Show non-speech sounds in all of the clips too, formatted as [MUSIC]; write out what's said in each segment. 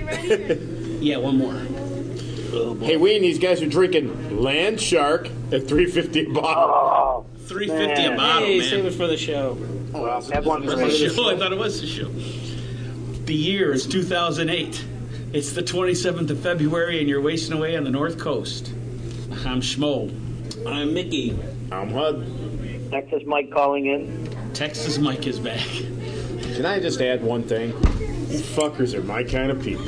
you ready? [LAUGHS] Yeah, one more. Oh, hey, we and these guys are drinking Land Shark at 350 a bottle. Oh, Three fifty a Man. bottle, Hey, man. save it for the show. well, oh, have one for was the show. I thought it was the show. The year is 2008. It's the 27th of February, and you're wasting away on the North Coast. I'm Schmo. I'm Mickey. I'm Hud. Texas Mike calling in. Texas Mike is back. Can I just add one thing? You fuckers are my kind of people.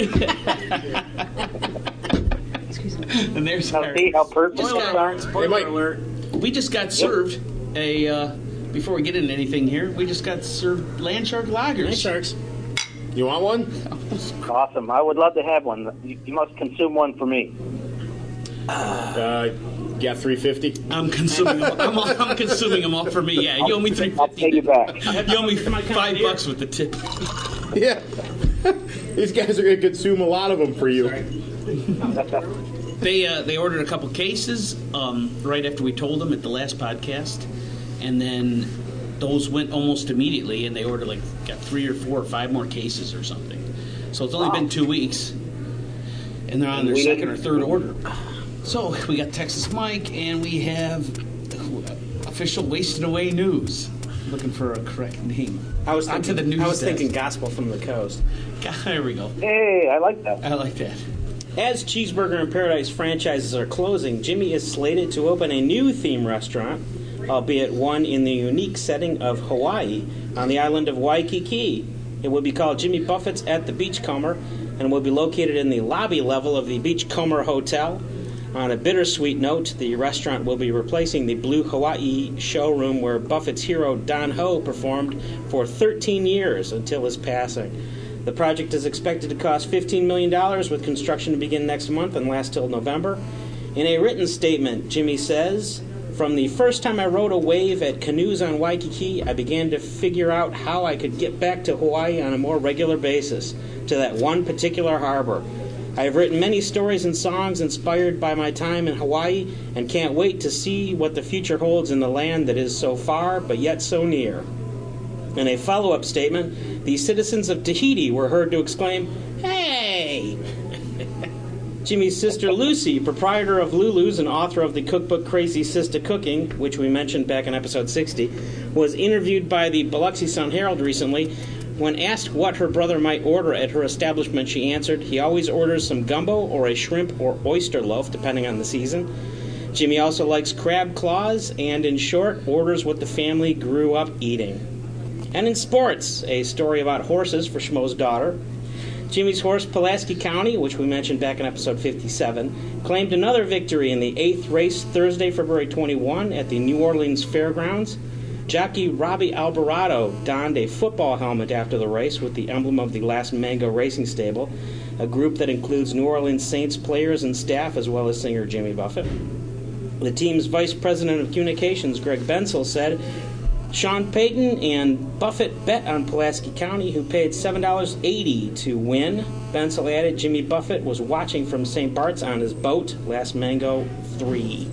Excuse me. [LAUGHS] And there's Now our, see how perfect Spoiler those alert, are? spoiler Hey, Mike. alert. We just got served a. Uh, before we get into anything here, we just got served land shark lagers. Night sharks. You want one? Awesome. I would love to have one. You, you must consume one for me. Uh, yeah, 350. I'm consuming them. I'm, I'm consuming them all for me. Yeah, you owe me three I'll pay you fifty. back. You owe me five bucks with the tip. Yeah. [LAUGHS] these guys are going to consume a lot of them for you. [LAUGHS] They uh, they ordered a couple cases um, right after we told them at the last podcast, and then those went almost immediately, and they ordered like got three or four or five more cases or something. So it's only been two weeks, and they're on their We second or third order. So we got Texas Mike, and we have official Wasted Away News. Looking for a correct name. I was Onto thinking, the news I was desk. thinking gospel from the coast. [LAUGHS] There we go. Hey, I like that. I like that. As Cheeseburger in Paradise franchises are closing, Jimmy is slated to open a new theme restaurant, albeit one in the unique setting of Hawaii on the island of Waikiki. It will be called Jimmy Buffett's at the Beachcomber and will be located in the lobby level of the Beachcomber Hotel. On a bittersweet note, the restaurant will be replacing the Blue Hawaii showroom where Buffett's hero Don Ho performed for 13 years until his passing. The project is expected to cost $15 million with construction to begin next month and last till November. In a written statement, Jimmy says, From the first time I rode a wave at canoes on Waikiki, I began to figure out how I could get back to Hawaii on a more regular basis, to that one particular harbor. I have written many stories and songs inspired by my time in Hawaii and can't wait to see what the future holds in the land that is so far but yet so near. In a follow up statement, the citizens of Tahiti were heard to exclaim, Hey! [LAUGHS] Jimmy's sister Lucy, proprietor of Lulu's and author of the cookbook Crazy Sister Cooking, which we mentioned back in episode 60, was interviewed by the Biloxi Sun Herald recently. When asked what her brother might order at her establishment, she answered, He always orders some gumbo or a shrimp or oyster loaf, depending on the season. Jimmy also likes crab claws and, in short, orders what the family grew up eating. And in sports, a story about horses for Schmo's daughter. Jimmy's horse, Pulaski County, which we mentioned back in episode 57, claimed another victory in the eighth race Thursday, February 21 at the New Orleans Fairgrounds. Jockey Robbie Albarado donned a football helmet after the race with the emblem of the Last Mango Racing Stable, a group that includes New Orleans Saints players and staff as well as singer Jimmy Buffett. The team's vice president of communications, Greg Bensel, said Sean Payton and Buffett bet on Pulaski County, who paid $7.80 to win. Bensel added Jimmy Buffett was watching from St. Bart's on his boat, Last Mango 3.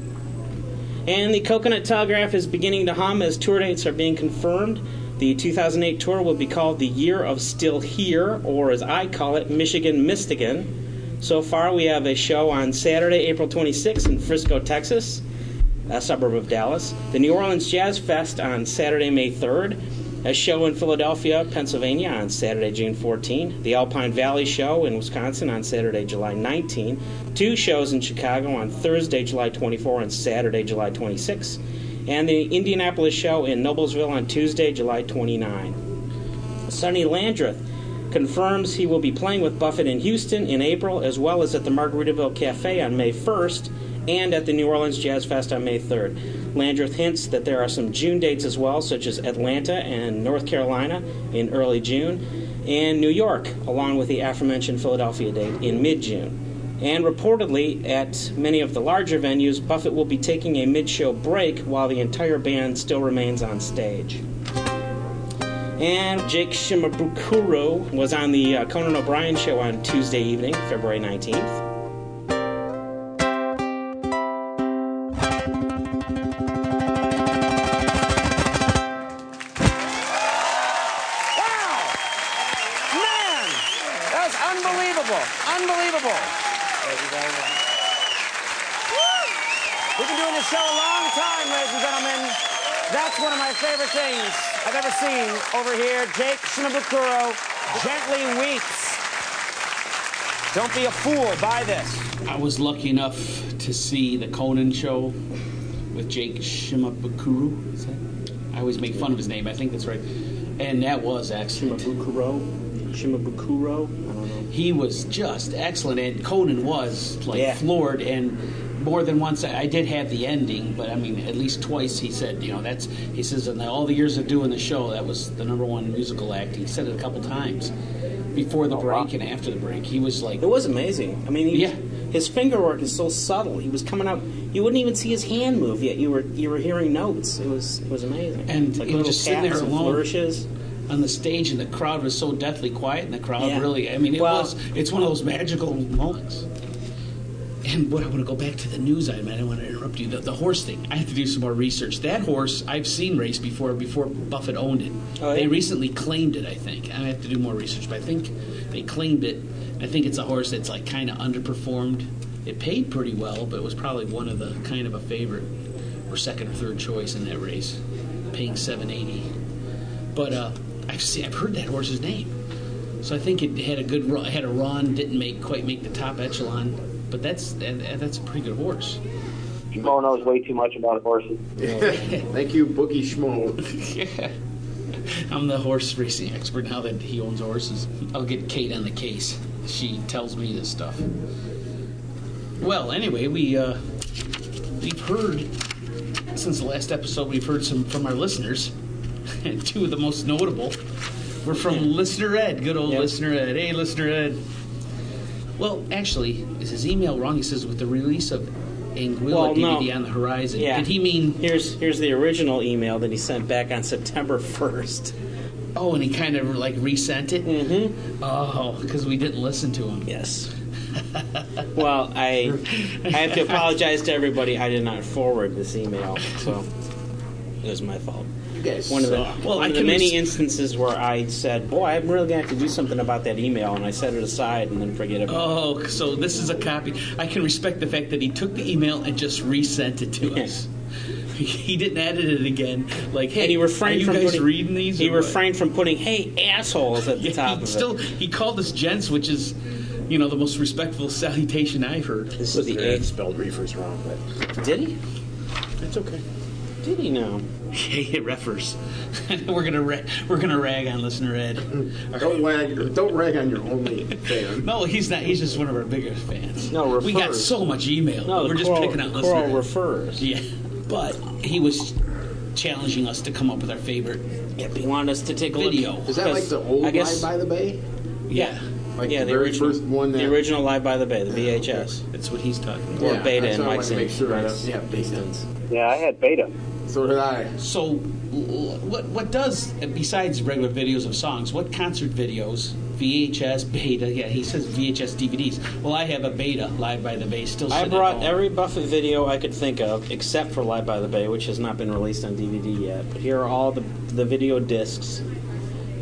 And the Coconut Telegraph is beginning to hum as tour dates are being confirmed. The 2008 tour will be called the Year of Still Here, or as I call it, Michigan Mistigan. So far, we have a show on Saturday, April 26th in Frisco, Texas, a suburb of Dallas. The New Orleans Jazz Fest on Saturday, May 3rd. A show in Philadelphia, Pennsylvania on Saturday, June 14. The Alpine Valley Show in Wisconsin on Saturday, July 19. Two shows in Chicago on Thursday, July 24 and Saturday, July 26. And the Indianapolis Show in Noblesville on Tuesday, July 29. Sonny Landreth confirms he will be playing with Buffett in Houston in April, as well as at the Margaritaville Cafe on May 1st and at the New Orleans Jazz Fest on May 3rd. Landreth hints that there are some June dates as well, such as Atlanta and North Carolina in early June, and New York, along with the aforementioned Philadelphia date in mid June. And reportedly, at many of the larger venues, Buffett will be taking a mid show break while the entire band still remains on stage. And Jake Shimabukuro was on the uh, Conan O'Brien show on Tuesday evening, February 19th. That's one of my favorite things I've ever seen over here. Jake Shimabukuro gently weeps. Don't be a fool. Buy this. I was lucky enough to see the Conan show with Jake Shimabukuro. Is that? I always make fun of his name. I think that's right. And that was excellent. Shimabukuro. Shimabukuro. I don't know. He was just excellent, and Conan was like Yeah. floored. And more than once, I did have the ending, but I mean, at least twice he said, you know, that's he says in all the years of doing the show, that was the number one musical act. He said it a couple times before the break and after the break. He was like, It was amazing. I mean, he, Yeah. his finger work is so subtle. He was coming out. You wouldn't even see his hand move yet. You were you were hearing notes. It was it was amazing. And like he was little just sitting there alone. flourishes. on the stage, and the crowd was so deathly quiet, and the crowd Yeah. really, I mean, it Well- was, it's one of those magical moments. And what I want to go back to the news item. I don't want to interrupt you. The, the horse thing. I have to do some more research. That horse I've seen race before. Before Buffett owned it, Oh, they recently claimed it. I think I have to do more research, but I think they claimed it. I think it's a horse that's like kind of underperformed. It paid pretty well, but it was probably one of the kind of a favorite or second or third choice in that race, paying seven eighty. But uh, I've seen, I've heard that horse's name. So I think it had a good run, had a run, didn't make quite make the top echelon, but that's and, and that's a pretty good horse. Schmo knows way too much about horses. [LAUGHS] Thank you, Bookie Schmo. yeah. [LAUGHS] I'm the horse racing expert now that he owns horses. I'll get Kate on the case. She tells me this stuff. Well, anyway, we uh, we've heard since the last episode. We've heard some from our listeners, and [LAUGHS] two of the most notable were from Listener Ed. Good old Yep. Listener Ed. Hey, Listener Ed. Well, actually, is his email wrong? He says with the release of Anguilla Well, no. DVD on the horizon. Yeah. Did he mean? Here's here's the original email that he sent back on September [LAUGHS] first. Oh, and he kind of like resent it. Mm-hmm. Oh, because we didn't listen to him. Yes. [LAUGHS] well, I I have to [LAUGHS] apologize to everybody. I did not forward this email, so it was my fault. You guys One of the. Well, one I of the many res- instances where I said, "Boy, I'm really going to have to do something about that email," and I set it aside and then forget about it. Oh, so this is a copy. I can respect the fact that he took the email and just resent it to Yeah. us. [LAUGHS] He didn't edit it again. Like, hey, and he refrained are you from guys putting, reading these? He or what? refrained from putting "Hey assholes" at the Yeah, top he of still it. he called us gents, which is, you know, the most respectful salutation I've heard. This is the Ed eighth. spelled reefers wrong, but Did he? it's okay. Did he know? Hey, refers. we're gonna ra- we're gonna rag on listener Ed. Don't rag, don't rag on your only fan. [LAUGHS] No, he's not. He's just one of our biggest fans. No, refers. we got so much email. No, we're just Coral, picking out Coral listener Ed. refers. Yeah, but he was challenging us to come up with our favorite Yep, he wanted us to take a video. look. Is that like the old I guess, Live by the Bay? Yeah, Like yeah, the, the, very original, first one that the original Live by the Bay, the VHS, that's what he's talking about. or Beta and what I Mike's wanted to make sure I yeah, Beta. Yeah, I had beta. So did I. So, what what does besides regular videos of songs? What concert videos? VHS, Beta. Yeah, he says VHS DVDs. Well, I have a Beta Live by the Bay still. I sitting at brought home. every Buffett video I could think of, except for Live by the Bay, which has not been released on DVD yet. But here are all the the video discs.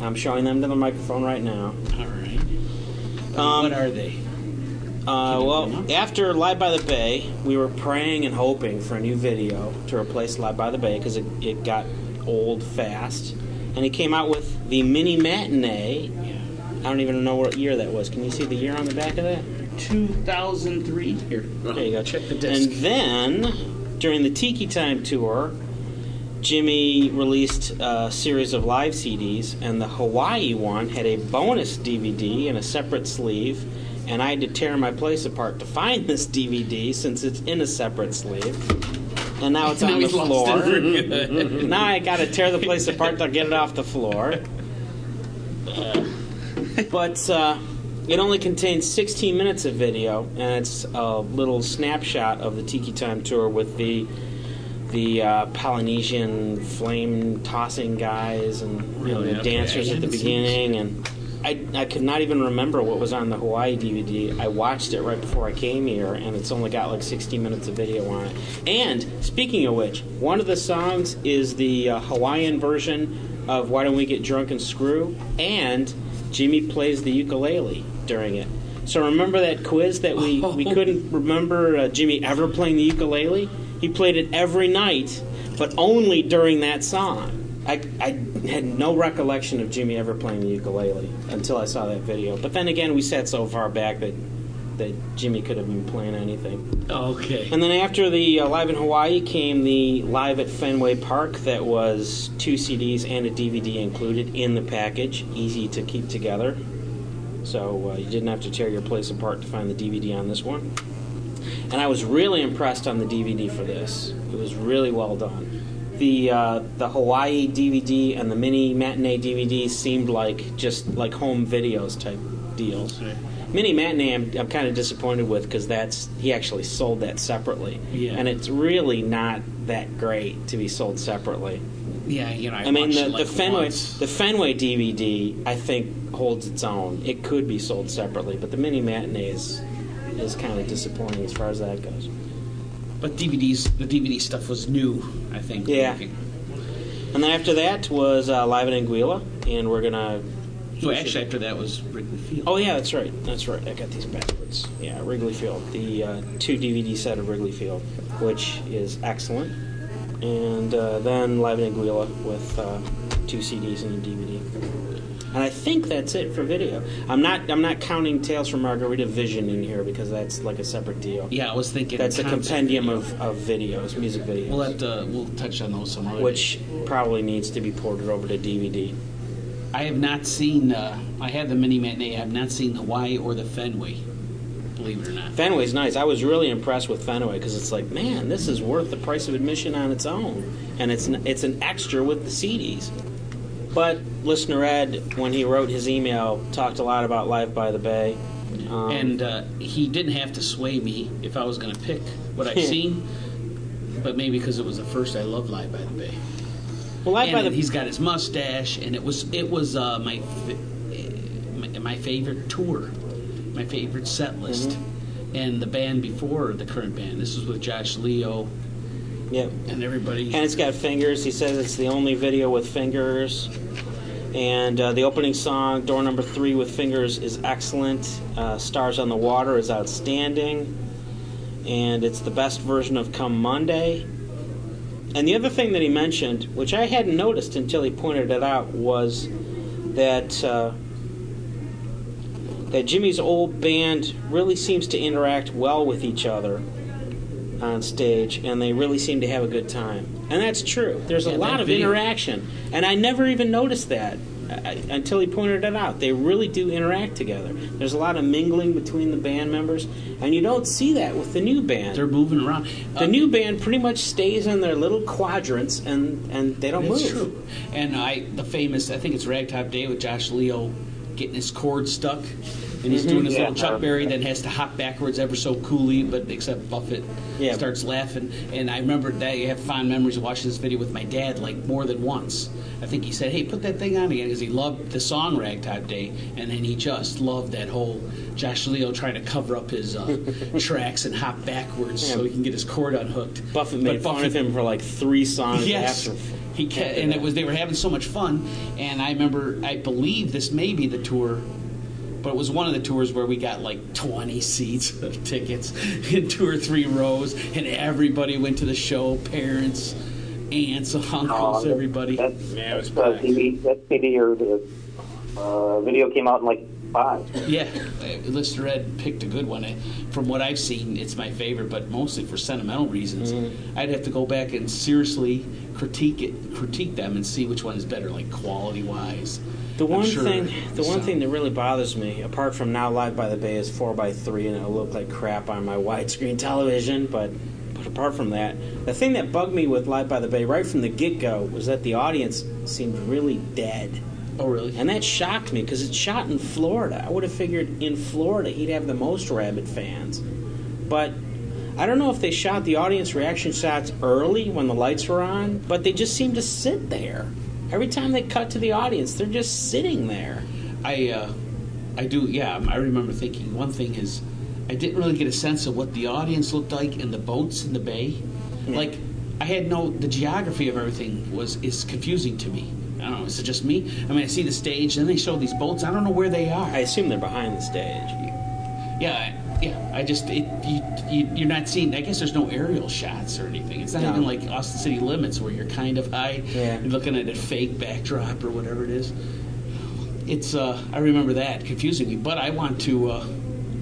I'm showing them to the microphone right now. All right. Um, what are they? Uh, well, after Live by the Bay, we were praying and hoping for a new video to replace Live by the Bay because it, it got old fast. And he came out with the mini matinee. I don't even know what year that was. Can you see the year on the back of that? 2003. Here. There you go. Check the disc. And then, during the Tiki Time tour, Jimmy released a series of live CDs, and the Hawaii one had a bonus DVD in a separate sleeve. And I had to tear my place apart to find this DVD since it's in a separate sleeve. And now it's [LAUGHS] Now on the floor. it for [LAUGHS] good. [LAUGHS] now I got to tear the place apart to get it off the floor. But uh, it only contains 16 minutes of video, and it's a little snapshot of the Tiki Time tour with the the uh, Polynesian flame tossing guys and Really? the Okay, dancers at the beginning. And I, I could not even remember what was on the Hawaii DVD. I watched it right before I came here, and it's only got like 60 minutes of video on it. And speaking of which, one of the songs is the uh, Hawaiian version of Why Don't We Get Drunk and Screw, and Jimmy plays the ukulele during it. So remember that quiz that we, [LAUGHS] we couldn't remember uh, Jimmy ever playing the ukulele? He played it every night, but only during that song. I, I had no recollection of Jimmy ever playing the ukulele until I saw that video. But then again, we sat so far back that that Jimmy could have been playing anything. Okay. And then after the uh, Live in Hawaii came the Live at Fenway Park that was two CDs and a DVD included in the package, easy to keep together. So uh, you didn't have to tear your place apart to find the DVD on this one. And I was really impressed on the DVD for this. It was really well done. The uh, the Hawaii DVD and the mini matinee DVD seemed like just like home videos type deals. Right. Mini matinee, I'm, I'm kind of disappointed with because that's he actually sold that separately, Yeah. and it's really not that great to be sold separately. Yeah, you know, I, I mean, the, like the Fenway once. the Fenway DVD I think holds its own. It could be sold separately, but the mini matinee is is kind of disappointing as far as that goes. But DVDs, the DVD stuff was new. I think. Yeah. And then after that was uh, Live in Anguilla, and we're gonna. So actually, after that was Wrigley Field. Oh yeah, that's right. That's right. I got these backwards. Yeah, Wrigley Field, the uh, two DVD set of Wrigley Field, which is excellent, and uh, then Live in Anguilla with uh, two CDs and a DVD. And I think that's it for video. I'm not. I'm not counting Tales from Margarita Vision in here because that's like a separate deal. Yeah, I was thinking. That's a compendium of, of videos, music videos, We'll have to. We'll touch on those some other. which day. probably needs to be ported over to DVD. I have not seen. Uh, I had the mini matinee. I have not seen the Y or the Fenway. Believe it or not. Fenway's nice. I was really impressed with Fenway because it's like, man, this is worth the price of admission on its own, and it's an, it's an extra with the CDs. But listener Ed, when he wrote his email, talked a lot about Live by the Bay. Um, and uh, he didn't have to sway me if I was going to pick what I've seen. But maybe because it was the first I loved Live by the Bay. well, Live by and the he's got his mustache, and it was it was uh, my, my my favorite tour, my favorite set list, Mm-hmm. and the band before the current band. This was with Josh Leo yeah, and everybody. and it's got fingers. He says it's the only video with fingers. And uh, the opening song, Door Number Three with Fingers, is excellent. Uh, Stars on the Water is outstanding. And it's the best version of Come Monday. And the other thing that he mentioned, which I hadn't noticed until he pointed it out, was that uh, that Jimmy's old band really seems to interact well with each other on stage, and they really seem to have a good time. And that's true. There's a Yeah, lot of video- interaction, and I never even noticed that uh, until he pointed it out. They really do interact together. There's a lot of mingling between the band members, and you don't see that with the new band. They're moving around. the new band pretty much stays in their little quadrants, and, and they don't That's move. true. And I, the famous, I think it's Ragtop Day with Josh Leo getting his cord stuck, and he's doing his Yeah. little Chuck Berry, then has to hop backwards ever so coolly, but except Buffett Yeah. starts laughing. And I remember that I have fond memories of watching this video with my dad, like more than once. I think he said, "Hey, put that thing on again," because he loved the song Ragtime Day, and then he just loved that whole Josh Leo trying to cover up his uh, [LAUGHS] tracks and hop backwards so he can get his cord unhooked. Buffett But made fun of him for like three songs Yes, after. he ca after and that. it was they were having so much fun. And I remember, I believe this may be the tour, but it was one of the tours where we got like twenty seats of tickets [LAUGHS] in two or three rows, and everybody went to the show. Parents, aunts, uncles, Oh, everybody. That, Yeah, it was uh, packed. CD, that CD or the uh, video came out in like five. Yeah, uh, Lister Ed picked a good one. Uh, From what I've seen, it's my favorite, but mostly for sentimental reasons. Mm-hmm. I'd have to go back and seriously critique it, critique them, and see which one is better, like quality wise. The I'm one sure thing, the one sound- thing that really bothers me, apart from now Live by the Bay is four x three and it'll look like crap on my widescreen [LAUGHS] television, but but apart from that, the thing that bugged me with Live by the Bay right from the get go was that the audience seemed really dead, Oh, really? and that shocked me because it's shot in Florida. I would have figured in Florida he'd have the most rabid fans, but. I don't know if they shot the audience reaction shots early when the lights were on, but they just seemed to sit there. Every time they cut to the audience, they're just sitting there. I uh, I do. Yeah, I remember thinking one thing is I didn't really get a sense of what the audience looked like in the boats in the bay. Like I had no the geography of everything was is confusing to me. I don't know. Is it just me? I mean, I see the stage, then they show these boats. I don't know where they are. I assume they're behind the stage. Yeah, yeah. I just it, you, you you're not seeing. I guess there's no aerial shots or anything. It's not No. even like Austin City Limits where you're kind of high. Yeah. Looking at a fake backdrop or whatever it is. It's uh, I remember that confusing me, but I want to. Uh,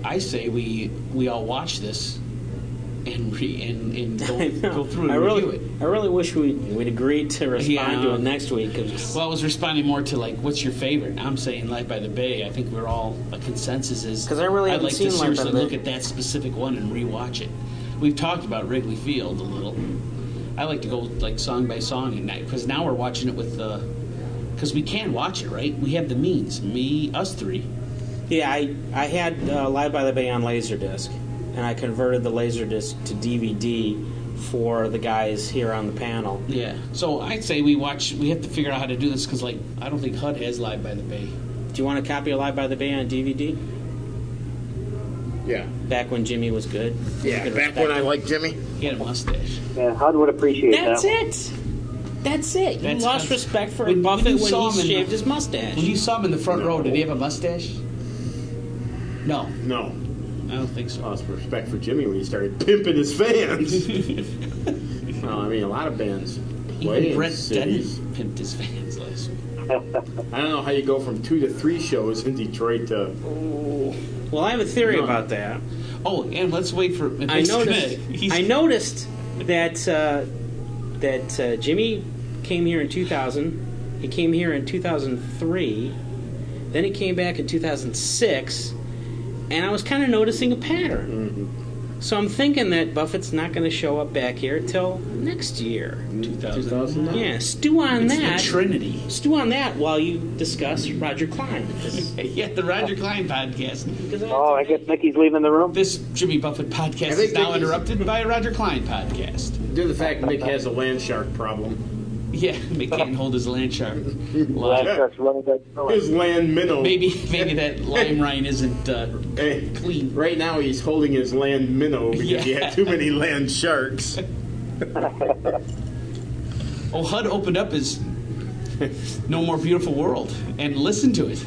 I say we we all watch this and re, and, and [LAUGHS] go, go through and I review really, it. I really wish we we'd agreed to respond Yeah. to it next week. 'cause- Well, I was responding more to like, what's your favorite? I'm saying Live by the Bay. I think we're all a consensus is 'Cause I really I'd haven't like seen to by the seriously Bay. look at that specific one and rewatch it. We've talked about Wrigley Field a little. I like to go like song by song and because now we're watching it with the because we can watch it right. We have the means. Me, us three. Yeah, I I had uh, Live by the Bay on Laserdisc, and I converted the Laserdisc to DVD for the guys here on the panel. Yeah. So I'd say we watch. We have to figure out how to do this because like I don't think HUD has Live by the Bay. Do you want a copy of Live by the Bay on DVD? Yeah. Back when Jimmy was good. Yeah, You back respect when I liked Jimmy. He had a mustache. Yeah, Hud would appreciate That's that. That's it. That's it. You That's- lost that's- respect for when- when Buffett you when, saw he him shaved the- his mustache. When you saw him in the front row, did he have a mustache? No, No. I don't think so. Lost respect for Jimmy when he started pimping his fans. [LAUGHS] well, I mean, a lot of bands play Even in Brett cities. Denton pimped his fans last week. I don't know how you go from two to three shows in Detroit to. well, I have a theory No. about that. Oh, and let's wait for. I noticed. He's, I noticed that uh, that uh, Jimmy came here in 2000. He came here in 2003. Then he came back in 2006, and I was kind of noticing a pattern. Mm-hmm. So I'm thinking that Buffett's not going to show up back here till next year. Mm, 2000. Yeah, stew on It's that. the Trinity. stew on that while you discuss Roger Klein. 'Cause- [LAUGHS] Yeah, the Roger Klein podcast. I- Oh, I guess Mickey's leaving the room. This Jimmy Buffett podcast is now Mickey's- interrupted by a Roger Klein podcast. Due to the fact Mick has a land shark problem. [LAUGHS] Yeah, Mick can't hold his land shark. Last starts running back through His land minnow. Maybe maybe that lime rind isn't uh, Hey, clean. right now he's holding his land minnow because he Yeah. had too many land sharks. [LAUGHS] [LAUGHS] Oh, HUD opened up his No More Beautiful World and listen to it.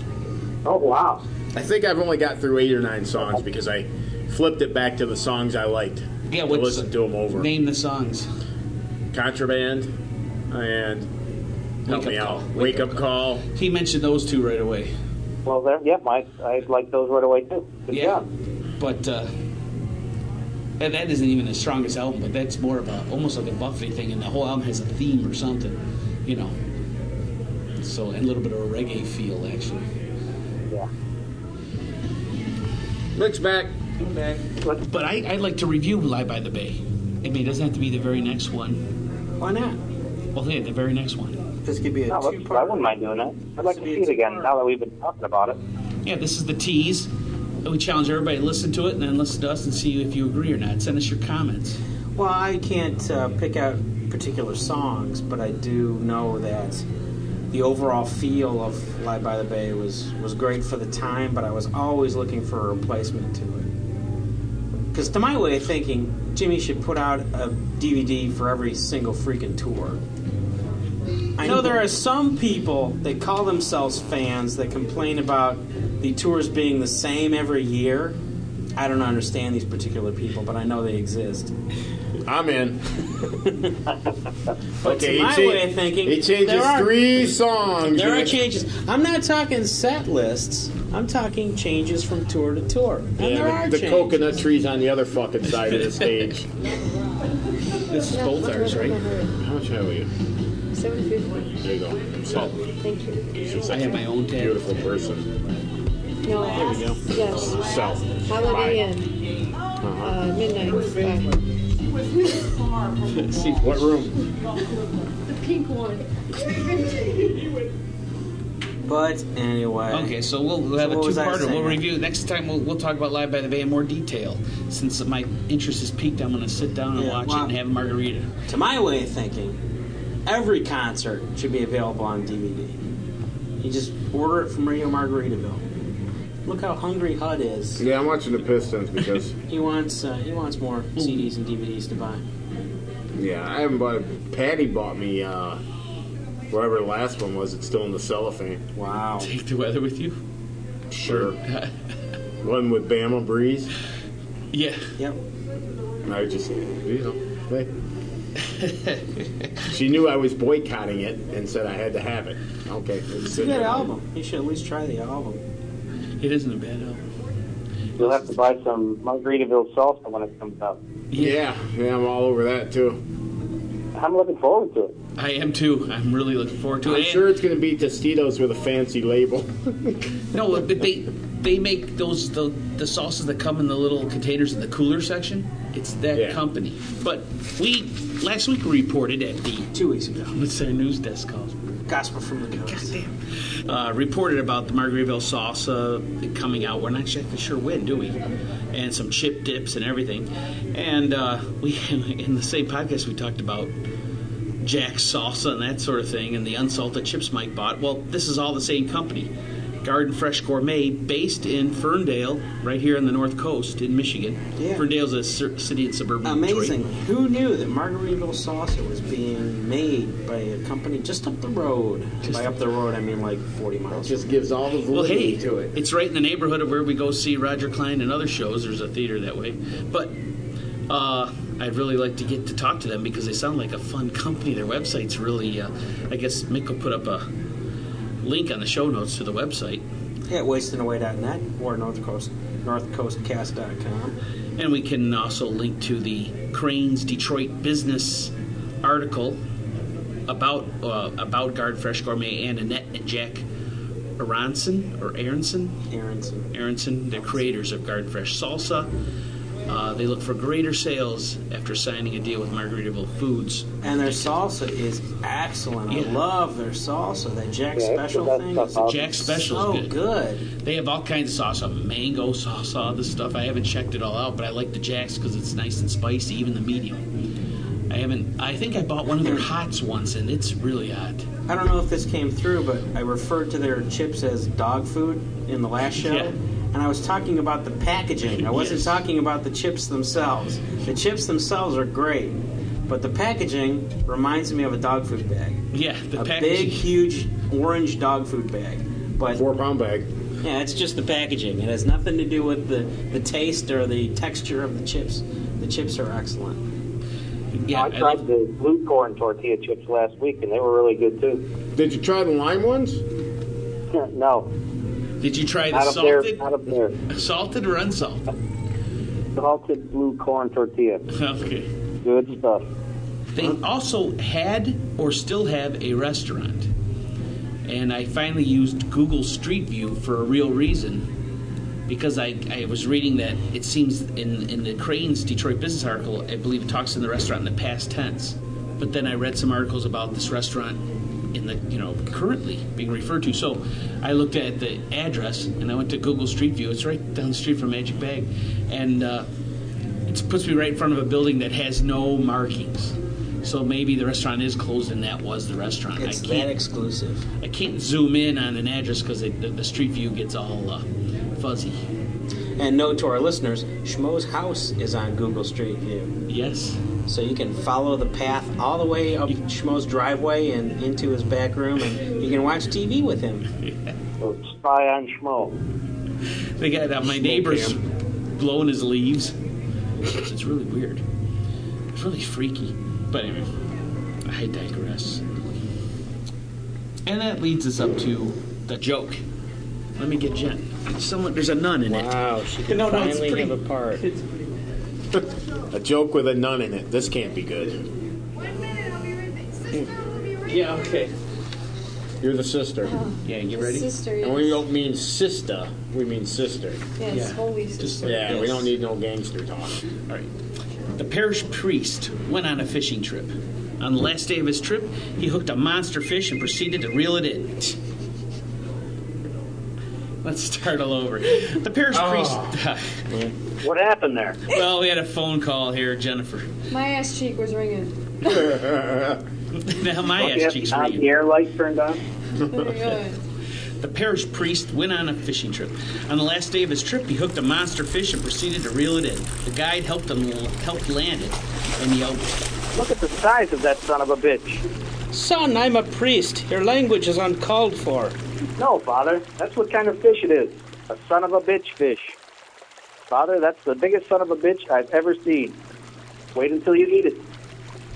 Oh wow. I think I've only got through eight or nine songs because I flipped it back to the songs I liked. Yeah, to what's listen to them over. Name the songs. Contraband and help Wake me Up out. Call. Wake, up, call. He mentioned those two right away. Well, there. yeah, I I like those right away too. Good yeah, job. but uh, and that isn't even the strongest album. But that's more of a almost like a Buffy thing, and the whole album has a theme or something, you know. So and a little bit of a reggae feel actually. Yeah. Mick's back. But I, I'd like to review Live by the Bay. I mean, it doesn't have to be the very next one. Why not? Well, yeah, the very next one. This could be a No, look, I two-part. wouldn't mind doing that. I'd like to see it again now that we've been talking about it. Yeah, this is the tease. We challenge everybody to listen to it and then listen to us and see if you agree or not. Send us your comments. Well, I can't uh, pick out particular songs, but I do know that the overall feel of "Live by the Bay" was was great for the time, but I was always looking for a replacement to it. Because to my way of thinking, Jimmy should put out a DVD for every single freaking tour. I know there are some people that call themselves fans that complain about the tours being the same every year. I don't understand these particular people, but I know they exist. I'm in. But [LAUGHS] Okay, to my he cha- way of thinking, He changes there are, three songs. There are changes. I'm not talking set lists. I'm talking changes from tour to tour. And Yeah, there the, are the changes. coconut tree's on the other fucking side of the [LAUGHS] stage. This is both ours, right? How much have we? Seven fifty. There you go. So, Thank you. she's such I have my own tab. beautiful person. No. There we go. Yes. So, Holiday Inn. Uh, midnight. Bye. [LAUGHS] See, what room? The pink one. But anyway. Okay, so we'll, we'll have So a what was I two-parter. We'll review next time. We'll, we'll talk about Live by the Bay in more detail. Since my interest is peaked, I'm going to sit down and Yeah, watch well- it and have a margarita. To my way of thinking, every concert should be available on DVD. You just order it from Radio Margaritaville. Look how hungry HUD is. Yeah, I'm watching the Pistons because, [LAUGHS] He wants uh, he wants more CDs and DVDs to buy. yeah, I haven't bought it. Patty bought me, uh, whatever the last one was. It's still in the cellophane. Wow. Take the weather with you. Sure. [LAUGHS] One with Bama Breeze. Yeah. Yep. I just, you know, hey. [LAUGHS] she knew I was boycotting it and said I had to have it. Okay. It's a good album. You should at least try the album. It isn't a bad album. You'll have to buy some Margaritaville salsa when it comes out. Yeah, yeah, I'm all over that too. I'm looking forward to it. I am too. I'm really looking forward to it. I'm it. sure it's going to be Tostitos with a fancy label. [LAUGHS] No, but they they make those the the sauces that come in the little containers in the cooler section. It's that Yeah. company. But we last week we reported at the Two weeks ago. [LAUGHS] what's our news desk called? Gospel from the Coast. Uh, reported about the Margaritaville salsa coming out. We're not exactly sure when, do we? And some chip dips and everything. And uh, [LAUGHS] we in the same podcast we talked about Jack's salsa and that sort of thing, and the unsalted chips Mike bought. Well, this is all the same company. Garden Fresh Gourmet, based in Ferndale, right here on the North Coast in Michigan. Yeah. Ferndale's a cer- city in suburban Amazing. Detroit. Who knew that Margaritaville salsa was being made by a company just up the road? by up the road, I mean like 40 miles. Just gives all the Well, validity hey, to it. it's right in the neighborhood of where we go see Roger Klein and other shows. There's a theater that way. But uh, I'd really like to get to talk to them because they sound like a fun company. Their website's really, uh, I guess Mick will put up a link on the show notes to the website. yeah, wastingaway.net or North Coast, northcoastcast.com. And we can also link to the Crain's Detroit Business article about uh, about Garden Fresh Gourmet and Annette and Jack Aronson or Aronson. Aronson. Aronson, the creators of Garden Fresh Salsa. Uh, they look for greater sales after signing a deal with Margaritaville Foods. And their salsa is excellent. I love their salsa. That Jack Yeah, it's the Special thing stuff is out Jack Special so is good. good. They have all kinds of salsa, mango salsa, all this stuff. I haven't checked it all out, but I like the Jacks because it's nice and spicy, even the medium. I haven't. I think I bought one of their hots once, and it's really hot. I don't know if this came through, but I referred to their chips as dog food in the last show. Yeah. And I was talking about the packaging. I wasn't Yes. talking about the chips themselves. The chips themselves are great, but the packaging reminds me of a dog food bag. Yeah, the a packaging. big, huge orange dog food bag. But Four pound bag. yeah, it's just the packaging. It has nothing to do with the, the taste or the texture of the chips. The chips are excellent. yeah, I I tried love- the blue corn tortilla chips last week, and they were really good too. Did you try the lime ones? [LAUGHS] no, Did you try the up there, salted, not up there. salted or unsalted? Salted blue corn tortilla, Okay. good stuff. They also had or still have a restaurant. And I finally used Google Street View for a real reason because I, I was reading that it seems in, in the Crain's Detroit Business article, I believe it talks in the restaurant in the past tense. But then I read some articles about this restaurant in the, you know, currently being referred to. So I looked at the address and I went to Google Street View. It's right down the street from Magic Bag. And uh, it puts me right in front of a building that has no markings. So maybe the restaurant is closed and that was the restaurant. It's I that can't, exclusive. I can't zoom in on an address because the, the street view gets all uh, fuzzy. And note to our listeners, Schmo's house is on Google Street View. Yes. So you can follow the path all the way up Schmo's driveway and into his back room, and you can watch TV with him. So spy on Schmo. They got uh, my neighbor's blowing his leaves. It's really weird. It's really freaky. But anyway, I digress. And that leads us up to the joke. Let me get Jen. Someone, there's a nun in it. Wow, she can No, no, it's finally pretty- have a part. A joke with a nun in it. This can't be good. One minute, I'll be right back. Sister, hmm. I'll be right Yeah, okay. You're the sister. Oh, yeah, you ready? Sister, yes. And we don't mean sister, we mean sister. Yes, Yeah. holy Just sister. Yeah, we Yes. don't need no gangster talk. All right. The parish priest went on a fishing trip. On the last day of his trip, he hooked a monster fish and proceeded to reel it in. [LAUGHS] Let's start all over. The parish ah. priest. [LAUGHS] [LAUGHS] What happened there? well, we had a phone call here, Jennifer. My ass cheek was ringing. [LAUGHS] now my Don't you ass have cheeks to have ringing. the air light turned on? Very good. The parish priest went on a fishing trip. On the last day of his trip, he hooked a monster fish and proceeded to reel it in. The guide helped him helped land it and yelled, Look at the size of that son of a bitch. Son, I'm a priest. Your language is uncalled for. No, father, that's what kind of fish it is. A son of a bitch fish. Father, that's the biggest son of a bitch I've ever seen. Wait until you eat it.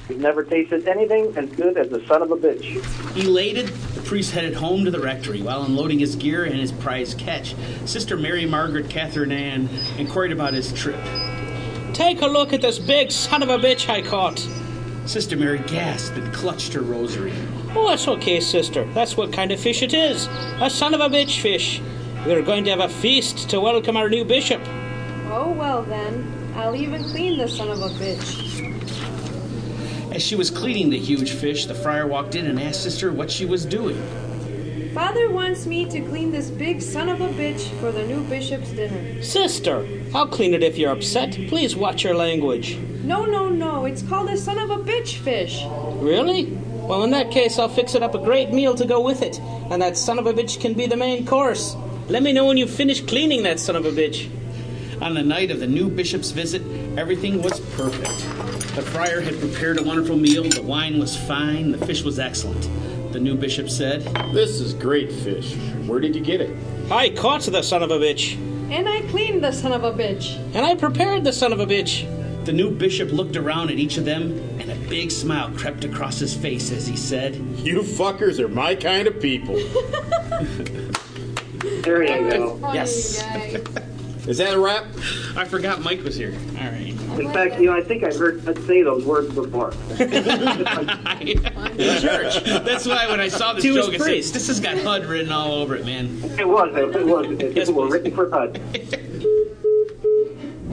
You've never tasted anything as good as the son of a bitch. Elated, the priest headed home to the rectory. While unloading his gear and his prize catch, Sister Mary Margaret Catherine Ann inquired about his trip. Take a look at this big son of a bitch I caught. Sister Mary gasped and clutched her rosary. Oh, that's okay, sister. That's what kind of fish it is. A son of a bitch fish. We're going to have a feast to welcome our new bishop. Oh, well then. I'll even clean the son of a bitch. As she was cleaning the huge fish, the friar walked in and asked Sister what she was doing. Father wants me to clean this big son of a bitch for the new bishop's dinner. Sister, I'll clean it if you're upset. Please watch your language. No, no, no. It's called a son of a bitch fish. Really? Well, in that case, I'll fix it up a great meal to go with it, and that son of a bitch can be the main course. Let me know when you finish cleaning that son of a bitch. On the night of the new bishop's visit, everything was perfect. The friar had prepared a wonderful meal, the wine was fine, the fish was excellent. The new bishop said, This is great fish. Where did you get it? I caught the son of a bitch, And I cleaned the son of a bitch. and I prepared the son of a bitch. The new bishop looked around at each of them, and a big smile crept across his face as he said, You fuckers are my kind of people. [LAUGHS] There you go. Funny, Yes. [LAUGHS] you guys. Is that a wrap? I forgot Mike was here. All right. In fact, you know, I think I've heard I'd say those words before. In [LAUGHS] [LAUGHS] church. That's why when I saw this To his joke, I priest. said, this has got HUD written all over it, man. It was. It was. It, Yes, [LAUGHS] it please. written for HUD.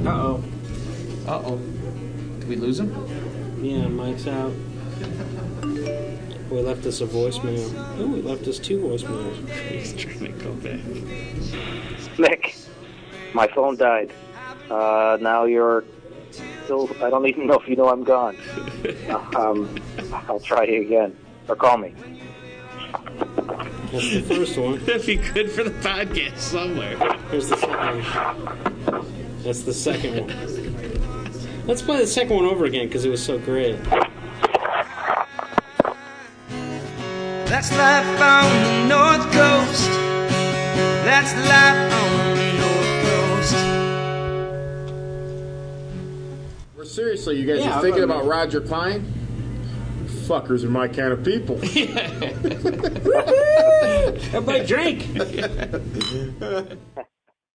Uh oh. Uh-oh. Did we lose him? Yeah, Mike's out. We left us a voicemail. Oh, we left us two voicemails. He's trying to go back. Nick, my phone died. Uh, now you're still. I don't even know if you know I'm gone. [LAUGHS] um, I'll try you again, or call me. That's the first one. [LAUGHS] That'd be good for the podcast somewhere. Here's the second one. That's the second one. Let's play the second one over again because it was so great. That's life on the North Coast. That's life on seriously, you guys Yeah, are thinking I'm- about Roger Klein? Fuckers are my kind of people. [LAUGHS] [LAUGHS] Everybody drink. [LAUGHS]